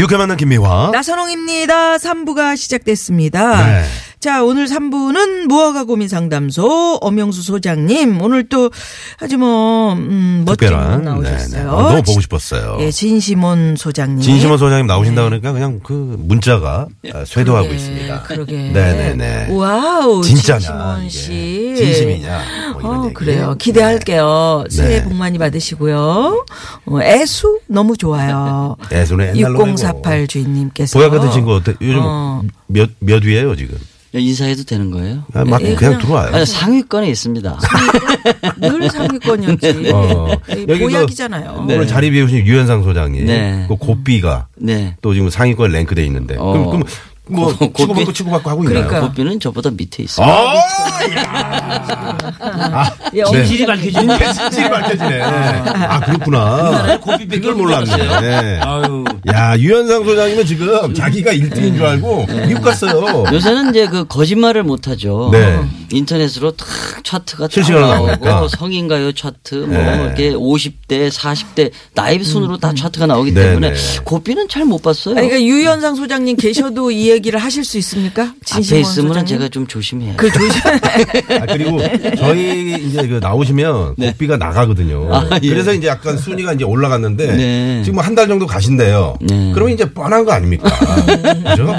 유쾌 만난 김미화. 나선홍입니다. 3부가 시작됐습니다. 네. 자, 오늘 3부는 무허가 고민 상담소 엄영수 소장님. 오늘 또 아주 뭐, 음, 멋진 분 특별한. 나오셨어요. 어, 너무 보고 싶었어요. 예, 진시몬 소장님. 진시몬 소장님 나오신다 그러니까 그냥 그 문자가 아, 쇄도하고 그러게, 있습니다. 그러게. 네네네. wow. 진짜냐, 진시몬. 씨. 진심이냐, 뭐 어. 그래요. 기대할게요. 새해 네. 복 많이 받으시고요. 어, 애수 너무 좋아요. 애수는 옛날 노래고. 6048 주인님께서. 보약 같은 친구 어때? 요즘 어. 몇, 몇 위에요, 지금? 인사해도 되는 거예요? 아, 막 예, 그냥 그냥- 들어와요. 아니, 상위권에 있습니다. 늘 상위권이었지. 어. 예, 여기 그 보약이잖아요. 오늘 자리 비우신 유현상 소장님. 네. 그 고삐가 네. 또 지금 상위권 랭크돼 있는데. 어. 그럼, 그럼 뭐 고-? 치고받고 치고받고 하고 있나요? 그러니까요. 고삐는 저보다 밑에 있어요. 아, 예, 네. 진실이 밝혀지는 진실이 밝혀지네. 아, 그렇구나. 고삐밖에 그걸 몰랐네. 네. 아유. 야, 유현상 소장님은 지금 자기가 1등인 줄 알고 미국 갔어요. 요새는 이제 그 거짓말을 못 하죠. 네. 인터넷으로 탁 차트가 딱 실시간으로 나오고 나오니까. 성인가요 차트 뭐 네. 이렇게 50대, 40대 나이 순으로 다 차트가 나오기 네, 때문에 네. 고삐는 잘 못 봤어요. 아니, 그러니까 유현상 소장님 계셔도 이 얘기를 하실 수 있습니까? 앞에 있으면 소장님? 제가 좀 조심해요. 그 조심. 아, 그리고 저희 이제 그 나오시면 고삐가 나가거든요. 아, 예. 그래서 이제 약간 순위가 이제 올라갔는데 네. 지금 한 달 정도 가신대요. 네. 그러면 이제 뻔한 거 아닙니까? 그죠?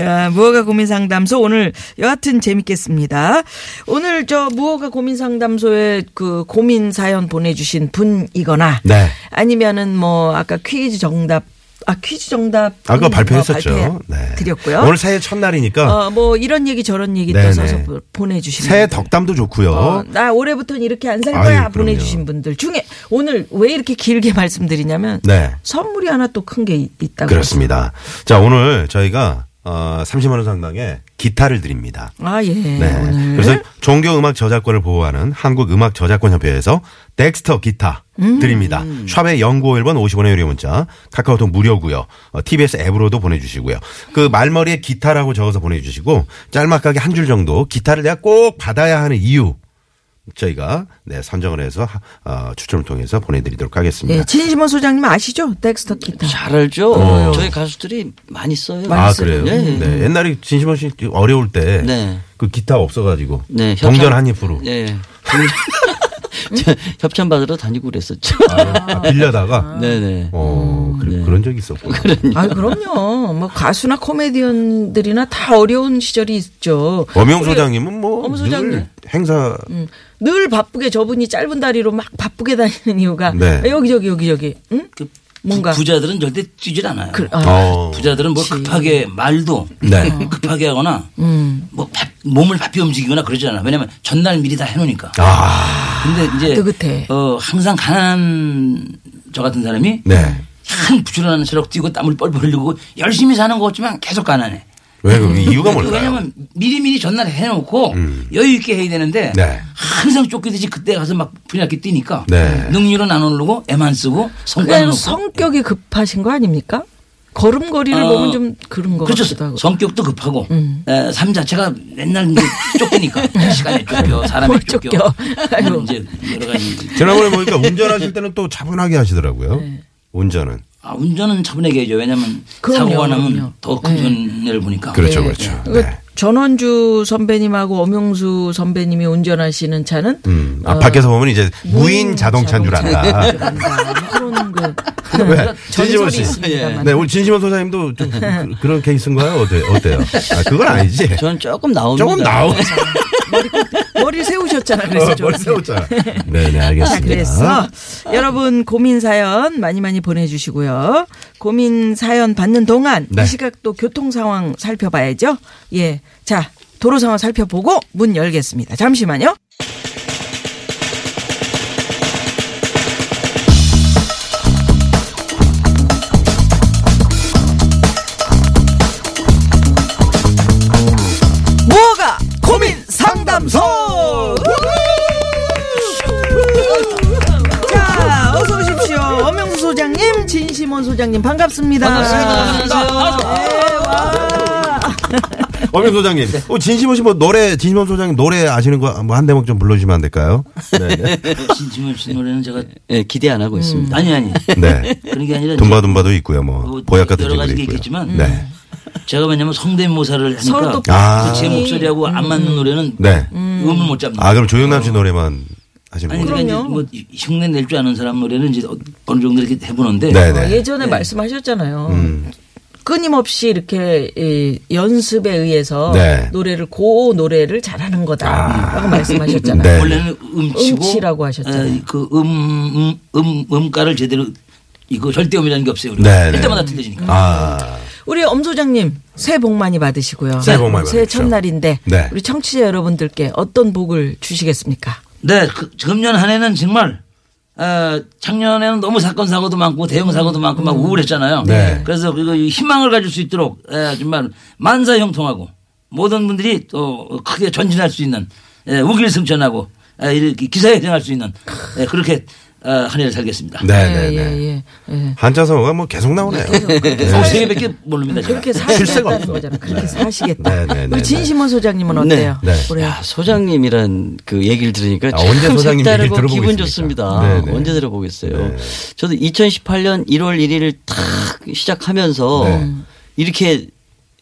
야, 무허가 고민 상담소 오늘 여하튼 재밌겠습니다. 오늘 저 무허가 고민 상담소에 그 고민 사연 보내주신 분이거나 네. 아니면은 뭐 아까 퀴즈 정답 아 퀴즈 정답 아까 뭐 발표했었죠. 발표해 네. 드렸고요. 오늘 새해 첫날이니까 어 뭐 이런 얘기 저런 얘기 또 네네. 써서 보- 보내주시면 새해 덕담도 좋고요. 어, 나 올해부터는 이렇게 안살 아유, 거야 그럼요. 보내주신 분들 중에 오늘 왜 이렇게 길게 말씀드리냐면 네. 선물이 하나 또 큰 게 있다고 그렇습니다. 자, 오늘 저희가 어, 30만 원 상당의 기타를 드립니다. 아 예. 네. 오늘 그래서 종교 음악 저작권을 보호하는 한국 음악 저작권 협회에서 덱스터 기타 음. 드립니다. 샵의 0951번 50원의 유료 문자, 카카오톡 무료고요. 어, TBS 앱으로도 보내주시고요. 그 말머리에 기타라고 적어서 보내주시고 짤막하게 한 줄 정도 기타를 내가 꼭 받아야 하는 이유 저희가 네, 선정을 해서 하- 어, 추첨을 통해서 보내드리도록 하겠습니다. 예, 진심원 소장님 아시죠? 덱스터 기타. 잘 알죠. 어. 저희 가수들이 많이 써요. 아 쓰는 그래요? 네. 네. 옛날에 진심원 씨 어려울 때그 네. 기타 없어가지고 네, 동전 한 입으로 예. 저 협찬 받으러 다니고 그랬었죠. 아, 빌려다가 네네. 어 그, 네. 그런 적이 있었고 아, 그럼요. 뭐 가수나 코미디언들이나 다 어려운 시절이 있죠. 엄영 소장님은 뭐. 늘 행사 늘 바쁘게 저분이 짧은 다리로 막 바쁘게 다니는 이유가 네. 여기 저기 여기 저기 응? 그 뭔가 부, 부자들은 절대 뛰질 않아요. 그, 아, 어. 부자들은 뭐 급하게 말도 네. 급하게 하거나 음. 뭐 바- 몸을 바삐 움직이거나 그러잖아. 왜냐면 전날 미리 다 해놓으니까. 아, 근데 이제 뜨뜻해. 어 항상 가난한 저 같은 사람이 네. 한 부지런한 체력 뛰고 땀을 뻘뻘 흘리고 열심히 사는 것 같지만 계속 가난해. 왜, 그 이유가 뭘까요? 왜냐면 미리미리 전날 해놓고 음. 여유 있게 해야 되는데 네. 항상 쫓기듯이 그때 가서 막 분야게 뛰니까 네. 능률은 안 오르고 애만 쓰고 성과는 성격이 급하신 거 아닙니까? 걸음걸이를 어, 보면 좀 그런 거 그렇죠. 같기도 하고. 성격도 급하고 음. 에, 삶 자체가 맨날 이제 쫓기니까 시간에 쫓겨 사람이 뭘 쫓겨, 쫓겨. 이제 여러 가지 지난번에 보니까 운전하실 때는 또 차분하게 하시더라고요. 네. 운전은. 아, 운전은 차분하게 해야죠. 왜냐하면 사고가 나면 그럼요. 더큰 손해를 보니까. 그렇죠, 그렇죠. 그 네. 전원주 선배님하고 엄영수 선배님이 운전하시는 차는 음, 아, 밖에서 보면 이제 무인 자동차인 줄 안다. 그런 그 왜? 진심원 전설이 씨. 있습니다만. 네, 우리 진심원 소장님도 좀 그, 그런 케이스인가요? 어때, 어때요? 아, 그건 아니지. 저는 조금 나옵니다. 조금 나오. 머리 세우셨잖아. 그래서 좀. 머리 세웠잖아. 네네, 자, 알겠습니다. 그래서 여러분 고민 사연 많이 많이 보내주시고요. 고민 사연 받는 동안 네. 이 시각 또 교통 상황 살펴봐야죠. 예, 자 도로 상황 살펴보고 문 열겠습니다. 잠시만요. 반갑습니다. 반갑습니다. 네, 와. 엄영 소장님, 어, 진심원 씨뭐 노래, 진심원 소장님 노래 아시는 거 뭐 한 대목 좀 불러주시면 안 될까요? 네. 네. 진심원 씨 노래는 제가 예, 기대 안 하고 있습니다. 아니 아니 네. 그런 게 아니라 둠바둠바도 있고요, 뭐. 뭐 보약 같은 여러 가지 게. 있겠지만 네. 제가 왜냐면 성대모사를 하니까 서로 또 아. 제 목소리하고 안 맞는 노래는 네. 음을 못 잡는 아, 그럼 조영남 씨 노래만 하시는 아니 거예요? 그러니까 뭐 흉내 낼 줄 아는 사람 노래는 이제 어느 정도 이렇게 해보는데 네, 어, 네. 예전에 말씀하셨잖아요. 음. 끊임없이 이렇게 이 연습에 의해서 네. 아. 노래를 고 노래를 잘하는 거다라고 말씀하셨잖아요. 네. 원래는 음치고 음치라고 하셨잖아요. 에, 그 음, 음, 음, 음 가를 제대로 이거 절대음이라는 게 없어요. 우리가. 네, 네. 이때마다 틀려지니까. 아. 우리 엄 소장님 새해 복 많이 받으시고요. 새해 복 많이 새해 받으십시오. 첫날인데 네. 우리 청취자 여러분들께 어떤 복을 주시겠습니까? 네, 그, 금년 한 해는 정말 어, 작년에는 너무 사건 사고도 많고 대형 사고도 많고 막 우울했잖아요. 네. 그래서 그거 희망을 가질 수 있도록 에, 정말 만사 형통하고 모든 분들이 또 크게 전진할 수 있는 에, 우길승천하고 에, 이렇게 기사회생할 수 있는 에, 그렇게 어, 한 해를 살겠습니다. 네, 네, 예, 네. 예, 예. 한자성어가 뭐 계속 나오네요. 어, 세 개 밖에 모릅니다. 그렇게 사시겠다는 없어. 거잖아요. 그렇게 사시겠다. 네, 네, 네, 우리 진심원 소장님은 어때요? 네. 올해 야, 소장님이란 그 얘기를 들으니까 아, 언제 참 소장님 얘기를 색다르고 들어보고 기분? 좋습니다. 네, 네. 언제 들어보겠어요. 네. 저도 2018년 1월 1일 탁 시작하면서 네. 이렇게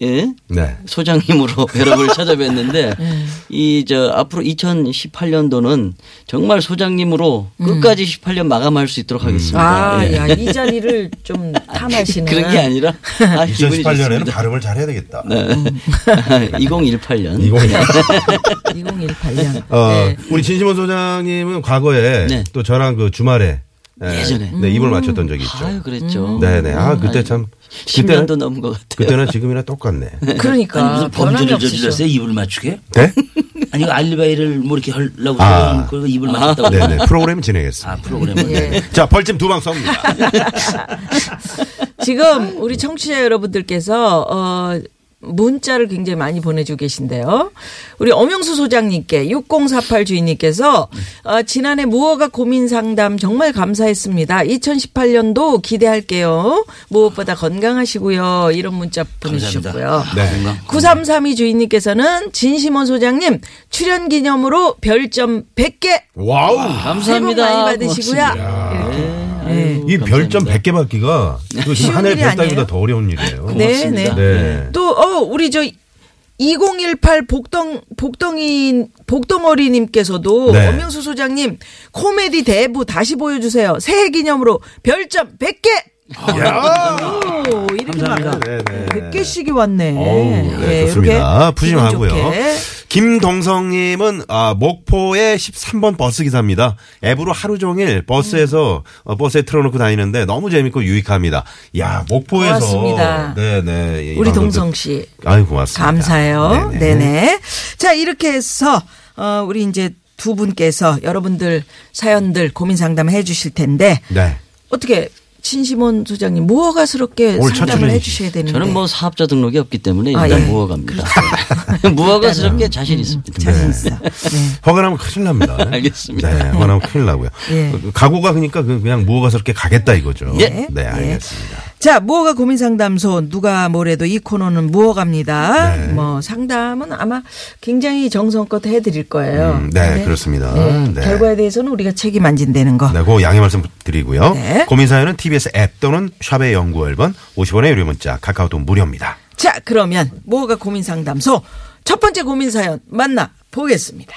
예? 네. 소장님으로 여러분을 찾아뵀는데 이 저 앞으로 2018년도는 정말 소장님으로 끝까지 18년 마감할 수 있도록 하겠습니다. 아, 예. 야, 이 자리를 좀 탐하시는 그런 게 아니라 아, 기분이 2018년에는 좋습니다. 발음을 잘 해야 되겠다. 네. 2018년. 2018년. 2018년. 어, 네. 우리 진심원 소장님은 과거에 네. 또 저랑 그 주말에 예, 예전에. 네, 입을 맞췄던 적이 있죠. 아유, 그랬죠. 네 네. 아, 그때 참. 그때는, 10년도 넘은 것 같아요. 그때는 지금이랑 똑같네. 그러니까 아니, 무슨 범죄를. 저질렀어요? 입을 맞추게? 네? 아니, 알리바이를 뭐 이렇게 하려고 아. 그러고 입을 맞췄다고. 네네. 프로그램 진행했습니다. 아, 프로그램을. 예. 자, 벌침 두 방 쏩니다. 지금 우리 청취자 여러분들께서 어 문자를 굉장히 많이 보내주고 계신데요. 우리 엄영수 소장님께 6048 주인님께서 어, 지난해 무허가 고민 상담 정말 감사했습니다. 2018년도 기대할게요. 무엇보다 건강하시고요. 이런 문자 보내주셨고요. 네. 9332 주인님께서는 진시몬 소장님 출연 기념으로 별점 100개 wow. 새해 복 감사합니다. 많이 받으시고요. 네. 이 별점 100개 받기가 이거 지금 한해 일이 별 따기보다. 더 어려운 일이에요. 네, 고맙습니다. 네. 네. 또, 어, 우리 저, 2018 복덩, 복덩이, 복덩어리님께서도 네. 엄영수 소장님 코미디 대부 다시 보여주세요. 새해 기념으로 별점 100개! 야. 오, 이렇게 막 감사합니다. 네, 네. 100개씩이 왔네. 어우, 네, 예, 좋습니다. 이렇게 푸짐하고요. 기분 좋게. 김동성님은 아, 목포의 13번 버스 기사입니다. 앱으로 하루 종일 버스에서 어, 버스에 틀어놓고 다니는데 너무 재밌고 유익합니다. 야 목포에서 고맙습니다. 네네 이 우리 방송 동성 듣- 씨. 아유 고맙습니다. 감사해요. 네네. 네네. 자, 이렇게 해서, 어, 우리 이제 두 분께서 여러분들 사연들 고민 상담 해 주실 텐데, 네. 어떻게, 친심원 소장님, 무허가스럽게 상담을 출연이시- 해 주셔야 되는데. 저는 뭐 사업자 등록이 없기 때문에 아, 일단 예. 무허가입니다. 무허가스럽게 자신 있습니다. 자신 있어. 네. 허가 나면 큰일 납니다. 알겠습니다. 네, 허가 나면 큰일 나고요. 예. 각오가 그러니까 그- 그냥 무허가스럽게 가겠다 이거죠. 예. 네, 알겠습니다. 자, 무허가 고민 상담소 누가 뭐래도 이 코너는 무허가입니다. 네. 뭐 상담은 아마 굉장히 정성껏 해드릴 거예요. 음, 네, 근데, 그렇습니다. 네, 네. 결과에 대해서는 우리가 책임 안 진다는 거. 네, 그 양해 말씀 드리고요. 네. 고민 사연은 TBS 앱 또는 샵의 연구 1번 50원의 유료 문자 카카오톡 무료입니다. 자, 그러면 무허가 고민 상담소 첫 번째 고민 사연 만나 보겠습니다.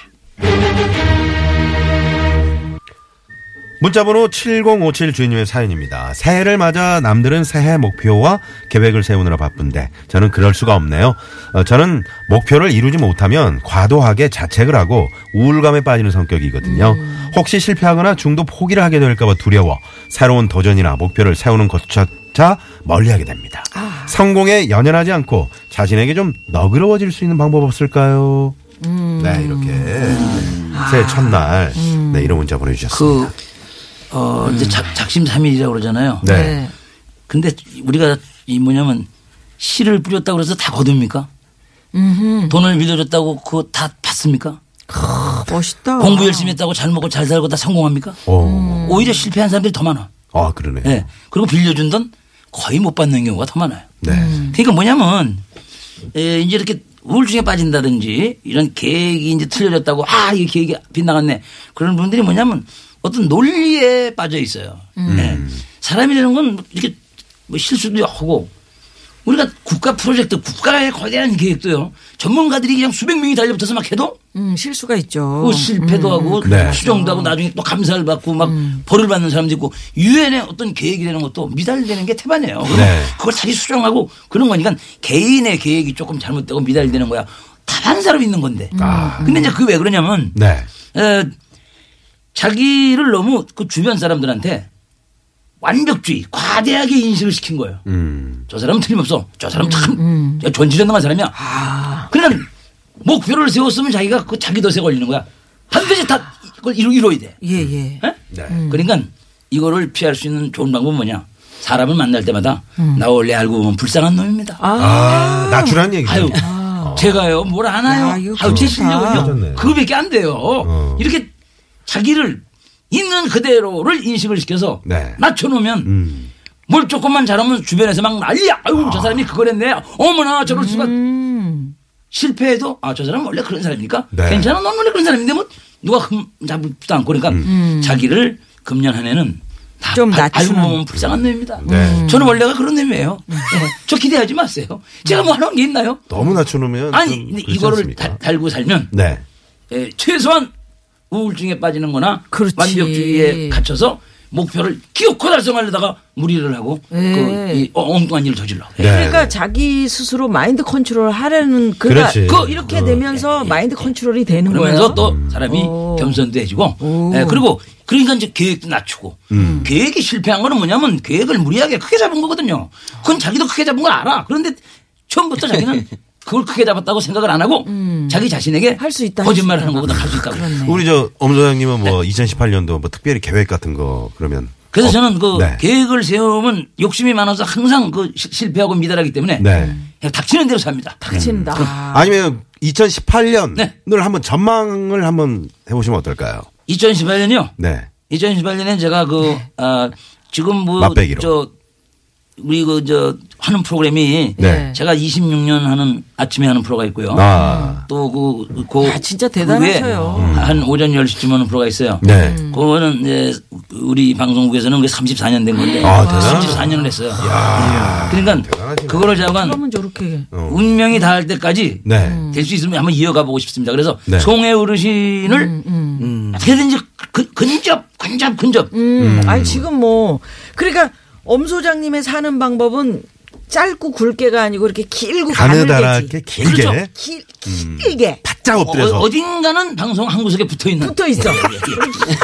문자번호 7057 주인님의 사연입니다. 새해를 맞아 남들은 새해 목표와 계획을 세우느라 바쁜데 저는 그럴 수가 없네요. 어, 저는 목표를 이루지 못하면 과도하게 자책을 하고 우울감에 빠지는 성격이거든요. 혹시 실패하거나 중도 포기를 하게 될까봐 두려워 새로운 도전이나 목표를 세우는 것조차 멀리하게 됩니다. 성공에 연연하지 않고 자신에게 좀 너그러워질 수 있는 방법 없을까요? 네 이렇게 새해 첫날 네 이런 문자 보내주셨습니다. 그, 어, 이제 작, 작심삼일이라고 그러잖아요. 네. 근데 우리가 이 뭐냐면 씨를 뿌렸다고 그래서 다 거둡니까? 돈을 빌려줬다고 그거 다 받습니까? 멋있다. 공부 열심히 했다고 잘 먹고 잘 살고 다 성공합니까? 오. 오히려 실패한 사람들이 더 많아. 아, 그러네. 예. 그리고 빌려준 돈 거의 못 받는 경우가 더 많아요. 네. 그러니까 뭐냐면 에, 이제 이렇게 우울증에 빠진다든지 이런 계획이 이제 틀려졌다고 아, 이 계획이 빗나갔네. 그런 분들이 뭐냐면 어떤 논리에 빠져 있어요. 네. 사람이라는 건 이렇게 뭐 실수도 하고 우리가 국가 프로젝트 국가의 거대한 계획도요. 전문가들이 그냥 수백 명이 달려붙어서 막 해도 음, 실수가 있죠. 그 실패도 하고 네. 수정도 하고 나중에 또 감사를 받고 막 벌을 받는 사람도 있고 유엔의 어떤 계획이라는 것도 미달되는 게 태반이에요. 네. 그걸 다시 수정하고 그런 거니까 개인의 계획이 조금 잘못되고 미달되는 거야. 다른 사람이 있는 건데. 근데 이제 그게 왜 그러냐면 네. 에, 자기를 너무 그 주변 사람들한테 완벽주의, 과대하게 인식을 시킨 거예요. 음. 저 사람은 틀림없어. 저 사람 참 전지전능한 사람이야. 그러니까 목표를 세웠으면 자기가 그 자기 덫에 걸리는 거야. 반드시 다 그걸 이루, 이루어야 돼. 예, 예. 예? 네. 그러니까 이거를 피할 수 있는 좋은 방법은 뭐냐. 사람을 만날 때마다 나 원래 알고 보면 불쌍한 놈입니다. 아, 나출한 얘기죠. 아유, 제가요, 뭘 아나요? 야, 아유, 제. 실력은요. 그거밖에 안 돼요. 어. 이렇게 자기를 있는 그대로를 인식을 시켜서 네. 낮춰놓으면 음. 뭘 조금만 잘하면 주변에서 막 난리야. 아유, 저 사람이 그걸 했네. 어머나, 저럴 수가. 음. 실패해도 아, 저 사람은 원래 그런 사람이니까 네. 괜찮아. 넌 원래 그런 사람인데 뭐 누가 흠 잡지도 않고 그러니까 자기를 금년 한 해는 다좀 알- 알고 낮추는. 보면 불쌍한 놈입니다. 네. 저는 원래가 그런 놈이에요. 네. 저 기대하지 마세요. 제가 뭐 하는 게 있나요? 너무 낮춰놓으면 아니, 이거를? 다- 달고 살면 네. 에, 최소한 우울증에 빠지는 거나 그렇지. 완벽주의에 갇혀서 목표를 기어코 달성하려다가 무리를 하고 예. 그, 이 어- 엉뚱한 일을 저질러. 네. 그러니까 자기 스스로 마인드 컨트롤 하려는 그렇지. 그 이렇게 되면서 마인드 컨트롤이 되는 그러면서 거예요. 또 사람이 오. 겸손도 해지고 오. 예, 그리고 그러니까 이제 계획도 낮추고 음. 계획이 실패한 거는 뭐냐면 계획을 무리하게 크게 잡은 거거든요. 그건 자기도 크게 잡은 걸 알아. 그런데 처음부터 자기는 그걸 크게 잡았다고 생각을 안 하고 자기 자신에게 음. 할수 있다, 거짓말을 하는. 거보다 할 수 있다고. 그렇네. 우리 저 엄소장님은 뭐 2018년도 뭐 특별히 계획 같은 거 그러면 그래서 저는 그 네. 계획을 세우면 욕심이 많아서 항상 그 시- 실패하고 미달하기 때문에 네. 그냥 닥치는 대로 삽니다. 닥친다. 아니면 2018년을 네. 한번 전망을 한번 해보시면 어떨까요? 2018년이요. 네. 2018년에 제가 그, 아, 지금 뭐. 저, 우리 그, 저, 하는 프로그램이 네. 제가 26년 하는 아침에 하는 프로가 있고요. 아. 또 그, 그, 야, 진짜 대단하셔요. 그 외에 한 오전 10시쯤 하는 프로가 있어요. 네. 그거는 이제 우리 방송국에서는 그게 34년 된 건데. 아, 대단하다. 34년을 했어요. 그러니까 대단하시네. 그거를 제가 저렇게 운명이 닿을 때까지 네. 될수 있으면 한번 이어가 보고 싶습니다. 그래서 네. 송해 어르신을 어떻게든지 그- 근접, 근접, 근접. 음, 아니 지금 뭐 그러니까 엄 소장님의 사는 방법은 짧고 굵게가 아니고 이렇게 길고 가느다랗게. 길게 그렇죠. 길, 길게 바짝 엎드려서 어, 딘가는 방송 한 구석에 붙어 있는. 붙어 있어.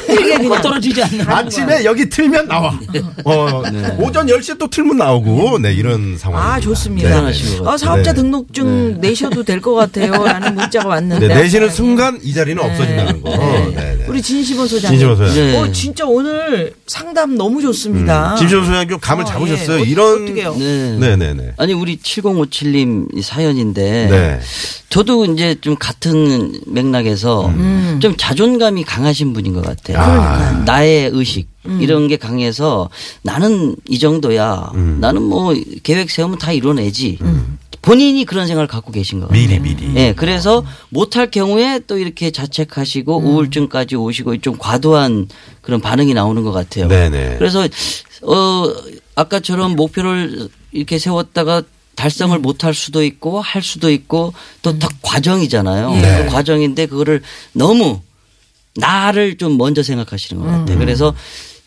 길게 그냥. 떨어지지 않는. 아침에 여기 틀면 나와. 어, 오전 10시에 또 틀면 나오고, 네, 이런 상황. 아 좋습니다. 아, 사업자 네. 등록증 내셔도 될 것 같아요 라는 문자가 왔는데. 네, 내시는 순간 이 자리는 없어진다는 거. 네, 네. 우리 진시원 소장님. 진심원 소장. 네. 어 진짜 오늘 상담 너무 좋습니다. 진심원 소장 좀 감을 어, 잡으셨어요. 예. 어, 이런. 어떡해요? 네. 네네 네. 아니 우리 7057님 사연인데 네. 저도 이제 좀 같은 맥락에서 음. 좀 자존감이 강하신 분인 것 같아요. 아. 나의 의식 음. 이런 게 강해서 나는 이 정도야. 음. 나는 뭐 계획 세우면 다 이뤄내지. 본인이 그런 생각을 갖고 계신 것 같아요. 미리, 미리. 예, 그래서 못할 경우에 또 이렇게 자책하시고 음. 우울증까지 오시고 좀 과도한 그런 반응이 나오는 것 같아요. 네네. 그래서 어 아까처럼 목표를 이렇게 세웠다가 달성을 못할 수도 있고 할 수도 있고 또다 과정이잖아요. 네. 그 과정인데 그거를 너무 나를 좀 먼저 생각하시는 것 음. 같아요. 그래서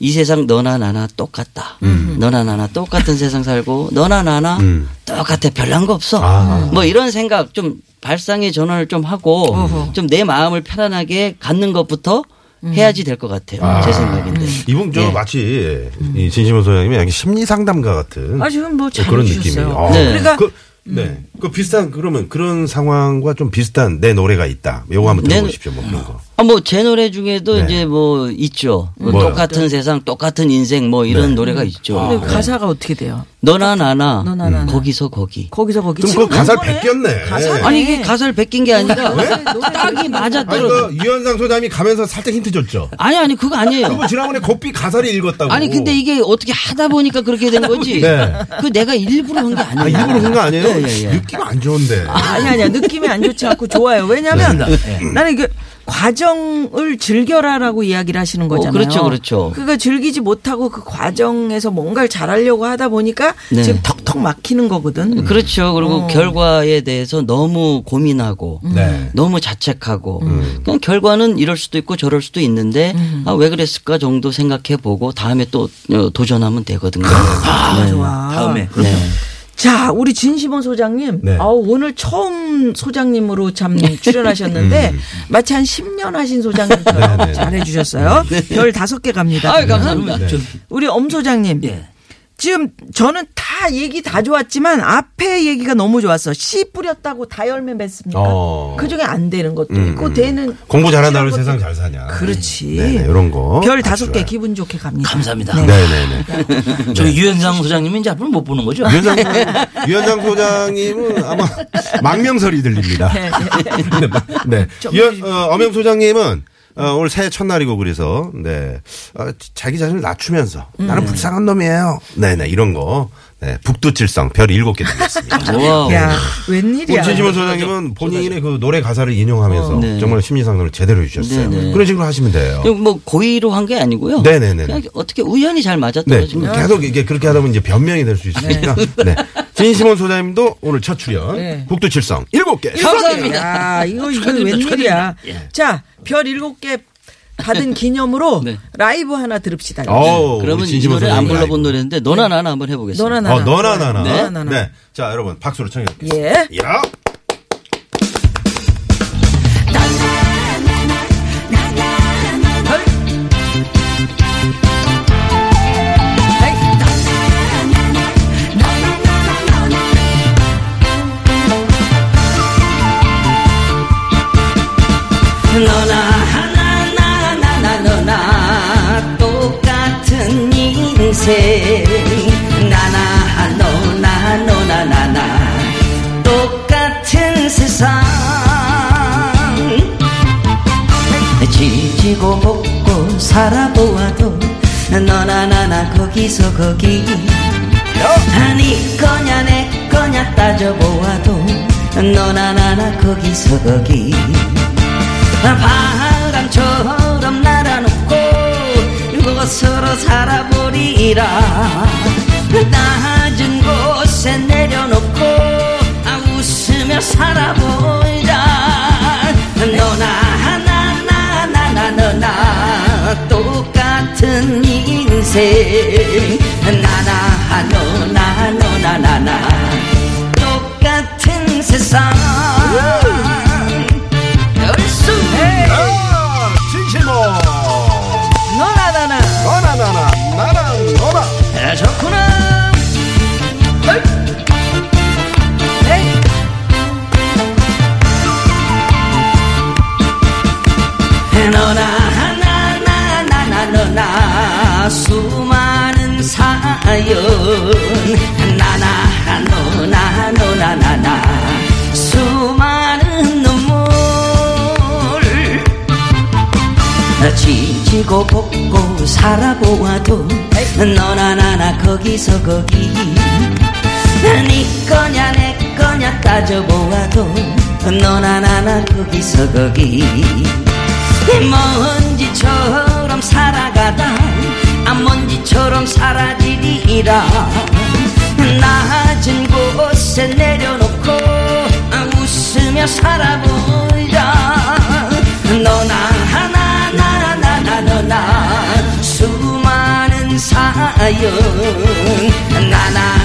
이 세상 너나 나나 똑같다. 너나 나나 똑같은 세상 살고 너나 나나 음. 똑같아 별난 거 없어. 아. 뭐 이런 생각 좀 발상의 전환을 좀 하고. 좀 내 마음을 편안하게 갖는 것부터 해야지 될 것 같아요. 제 생각인데. 이분 저 예. 마치 이 진심원 소장님이 약간 심리 상담가 같은 아 지금 뭐 그런. 느낌이에요. 아, 네. 그러니까 그, 네. 그 비슷한 그러면 그런 상황과 좀 비슷한 내 노래가 있다. 요거 한번 내 들어보십시오. 뭐 그런 거. 아, 뭐, 제 노래 중에도 네. 이제 뭐, 있죠. 뭐? 똑같은 세상, 똑같은 인생, 뭐, 이런 네. 노래가 있죠. 근데 가사가 어떻게 돼요? 너나 나나, 너나 나나. 거기서 거기. 거기서 거기 그럼 지금 그 가사를 이번에 베꼈네. 가사네. 아니, 이게 가사를 베낀 게 아니라, 딱이 맞아 아니 떨어. 그 유현상 소장이 가면서 살짝 힌트 줬죠. 아니, 아니, 그거 아니에요. 그거 지난번에 고삐 가사를 읽었다고. 아니, 근데 이게 어떻게 하다 보니까 그렇게 된 거지. 네. 그 내가 일부러 한 게 아, 아니에요. 일부러 한거 아니에요? 예, 예, 예. 느낌 안 좋은데. 아니 아니야 느낌이 안 좋지 않고 좋아요. 왜냐하면 나는 이게 과정을 즐겨라라고 이야기를 하시는 거잖아요. 그렇죠, 그렇죠. 그러니까 즐기지 못하고 그 과정에서 뭔가를 잘하려고 하다 보니까 네. 지금 턱턱 막히는 거거든. 그렇죠. 그리고 어. 결과에 대해서 너무 고민하고 네. 너무 자책하고 음. 그냥 결과는 이럴 수도 있고 저럴 수도 있는데 아, 왜 그랬을까 정도 생각해 보고 다음에 또 어, 도전하면 되거든요. 아, 네. 좋아. 다음에 네. 자, 우리 진시몬 소장님. 네. 아우, 오늘 처음 소장님으로 참 출연하셨는데 마치 한 10년 하신 소장님처럼 음. 네, 네. 잘해 주셨어요. 별 다섯 개 갑니다. 아유, 감사합니다. 저- 우리 엄 소장님. 예. 지금 저는 다 얘기 다 좋았지만 앞에 얘기가 너무 좋았어. 씨 뿌렸다고 다 열매 맺습니까? 어. 그 중에 안 되는 것도 음, 있고 음. 되는 공부 잘한다고 세상 잘 사냐. 그렇지. 네네, 이런 거. 별 다섯 개. 기분 좋게 갑니다. 감사합니다. 네. 네네네. 저 유현상 소장님은 이제 앞으로 못 보는 거죠? 유현상, 유현상 소장님은 아마 망명설이 들립니다. 네, 네. 네. 유현, 어, 엄영 소장님은 어, 오늘 새해 첫날이고 그래서 네 어, 자기 자신을 낮추면서 음. 나는 불쌍한 놈이에요. 네네 이런 거. 네 북두칠성 별 일곱 개 드리겠습니다. 야, 웬일이야. 우리 진심원 소장님은 본인의 그 노래 가사를 인용하면서 네. 정말 심리 상담을 제대로 해주셨어요. 네, 네. 그런 식으로 하시면 돼요. 뭐 고의로 한 게 아니고요. 네네네. 그냥 어떻게 우연히 잘 맞아 네. 계속 이게 그렇게 하다 보면 이제 변명이 될 수 있으니까. 네. 진심원 소장님도 오늘 첫 출연. 네. 북두칠성 일곱 개. 감사합니다. 야, 이거 이거. 웬일이야. 축하드립니다. 자, 별 일곱 개 받은 기념으로 네. 라이브 하나 들읍시다. 어우, 그러면 우리 이 노래 안 불러본 라이브. 노래인데 너나 나나 한번 해보겠습니다. 너나 나나. 어, 너나 나나. 네. 나나. 네. 자, 여러분 박수로 청해 볼게요. 예. 야. 인생 나나 너나 너나 나나. 똑같은 세상. 지지고 볶고 살아보아도 너나 나나 거기서 거기. 아니 거냐 내 거냐 따져보아도 너나 나나 거기서 거기. 바람처럼 날아놓고 곳으로 살아보리라. 낮은 곳에 내려놓고 아, 웃으며 살아보자. 너나 하나 나나 너나. 똑같은 인생. 나나 너나 너나 나나. 똑같은 세상 사연 나나 너나 너나 나나. 수많은 눈물. 지지고 볶고 살아보아도 너나 나나 거기서 거기. 네 거냐 내 거냐 따져보아도 너나 나나 거기서 거기. 먼지처럼 살아가다 아 먼지처럼 사라지리라. 낮은 곳에 내려놓고 아, 웃으며 살아보자 너나 하나 나나 나 너나. 수많은 사연. 나나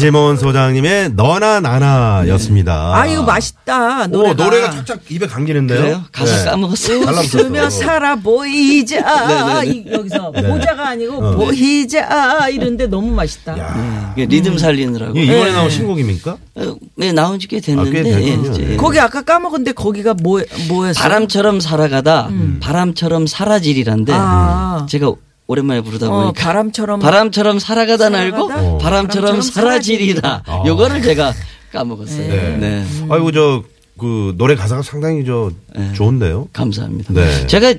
진심원 소장님의 너나 나나였습니다. 아 이거 맛있다 노래가. 오, 노래가 착착 입에 감기는데요. 그래요? 가사 네. 까먹었어요. 웃으며 살아 보이자 네, 이, 여기서 보자가 아니고 어. 보이자 이런데 너무 맛있다. 야, 이게 리듬 살리느라고. 이게 이번에 네. 나온 신곡입니까? 어, 네, 나온 지꽤 아, 됐는데. 꽤 됐군요. 이제 네. 거기 아까 까먹었는데 거기가 뭐 뭐였어? 바람처럼 살아가다 바람처럼 사라지리란데 아. 제가 오랜만에 부르다 어, 보니까 바람처럼 바람처럼 살아가다 말고 살아가다? 어. 바람처럼 바람처럼 사라지리다. 아. 요거를 제가 까먹었어요. 네. 네. 아이고 저 그 노래 가사가 상당히 저 네. 좋은데요. 감사합니다. 네. 제가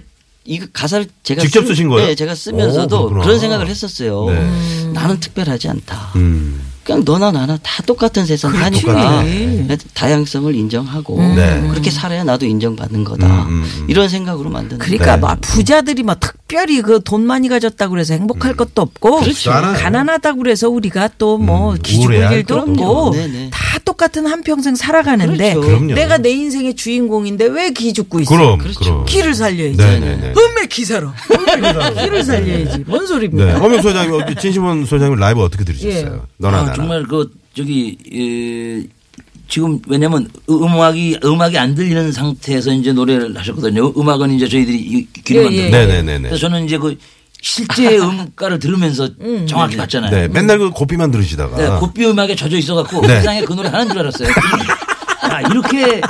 이거 가사를 제가 직접 쓰- 쓰신 거예요? 네, 제가 오, 쓰면서도 그렇구나. 그런 생각을 했었어요. 네. 나는 특별하지 않다. 음. 그냥 너나 나나 다 똑같은 세상 그렇지. 하니까 네. 다양성을 인정하고 네. 그렇게 살아야 나도 인정받는 거다. 음, 음, 음. 이런 생각으로 만든 그러니까 네. 막 부자들이 막 특별히 그 돈 많이 가졌다고 그래서 행복할 것도 없고 그렇죠. 가난하다고 그래서 우리가 또뭐 음, 기죽을 일도 없고 없고. 네네. 다 똑같은 한 평생 살아가는데 그렇죠. 내가 내 인생의 주인공인데 왜 기 죽고 있어? 그럼 그렇죠. 그럼. 기를 살려야지. 네네네. 음메 기사로. 기를 살려야지. 뭔 소리입니까? 네. 어명 소장님, 어, 진심원 소장님 라이브 어떻게 들으셨어요? 예. 너나 아, 나나. 정말 그 저기 에, 지금 왜냐면 음악이 음악이 안 들리는 상태에서 이제 노래를 하셨거든요. 음악은 이제 저희들이 이- 귀로 예, 만든 예. 거예요. 네네네네. 그래서 저는 이제 그 실제 음가를 들으면서 정확히 봤잖아요. 네, 맨날 그 고삐만 들으시다가. 네, 고삐 음악에 젖어 있어갖고 네. 세상에 그 노래 하는 줄 알았어요. 야 이렇게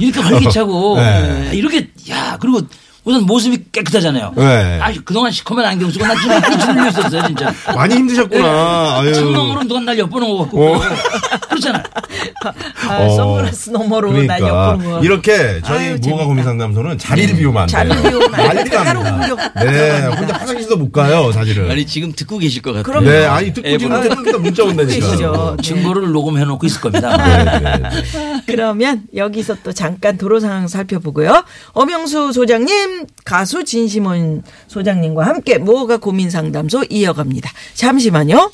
이렇게 활기차고 네. 야, 이렇게 야 그리고 우선 모습이 깨끗하잖아요. 네. 아 그동안 시커먼 안경 쓰고 나 진짜 많이 질렸었어요 진짜. 많이 힘드셨구나. 아유. 창문으로 누가 날 엿보는 거 같고 어. 그렇잖아. 아, 어. 선글라스 너머로 날 그러니까 엿보는 거. 이렇게 저희 아유, 무허가. 고민 상담소는 자리를 비우면 안 돼요. 자리를 비우면 안 돼. 난리가 하루 납니다. 공격 네. 혼자 화장실도 못 가요, 사실은. 아니 지금 듣고 계실 것 같아요. 그럼요. 네, 아니 듣고 지금 앱으로. 듣는다 문자 온다니까. 계시죠. 네. 증거를 녹음해 놓고 있을 겁니다. 네, 네, 네. 그러면 여기서 또 잠깐 도로 상황 살펴보고요. 엄영수 소장님, 가수 진심원 소장님과 함께 무허가 고민 상담소 이어갑니다. 잠시만요.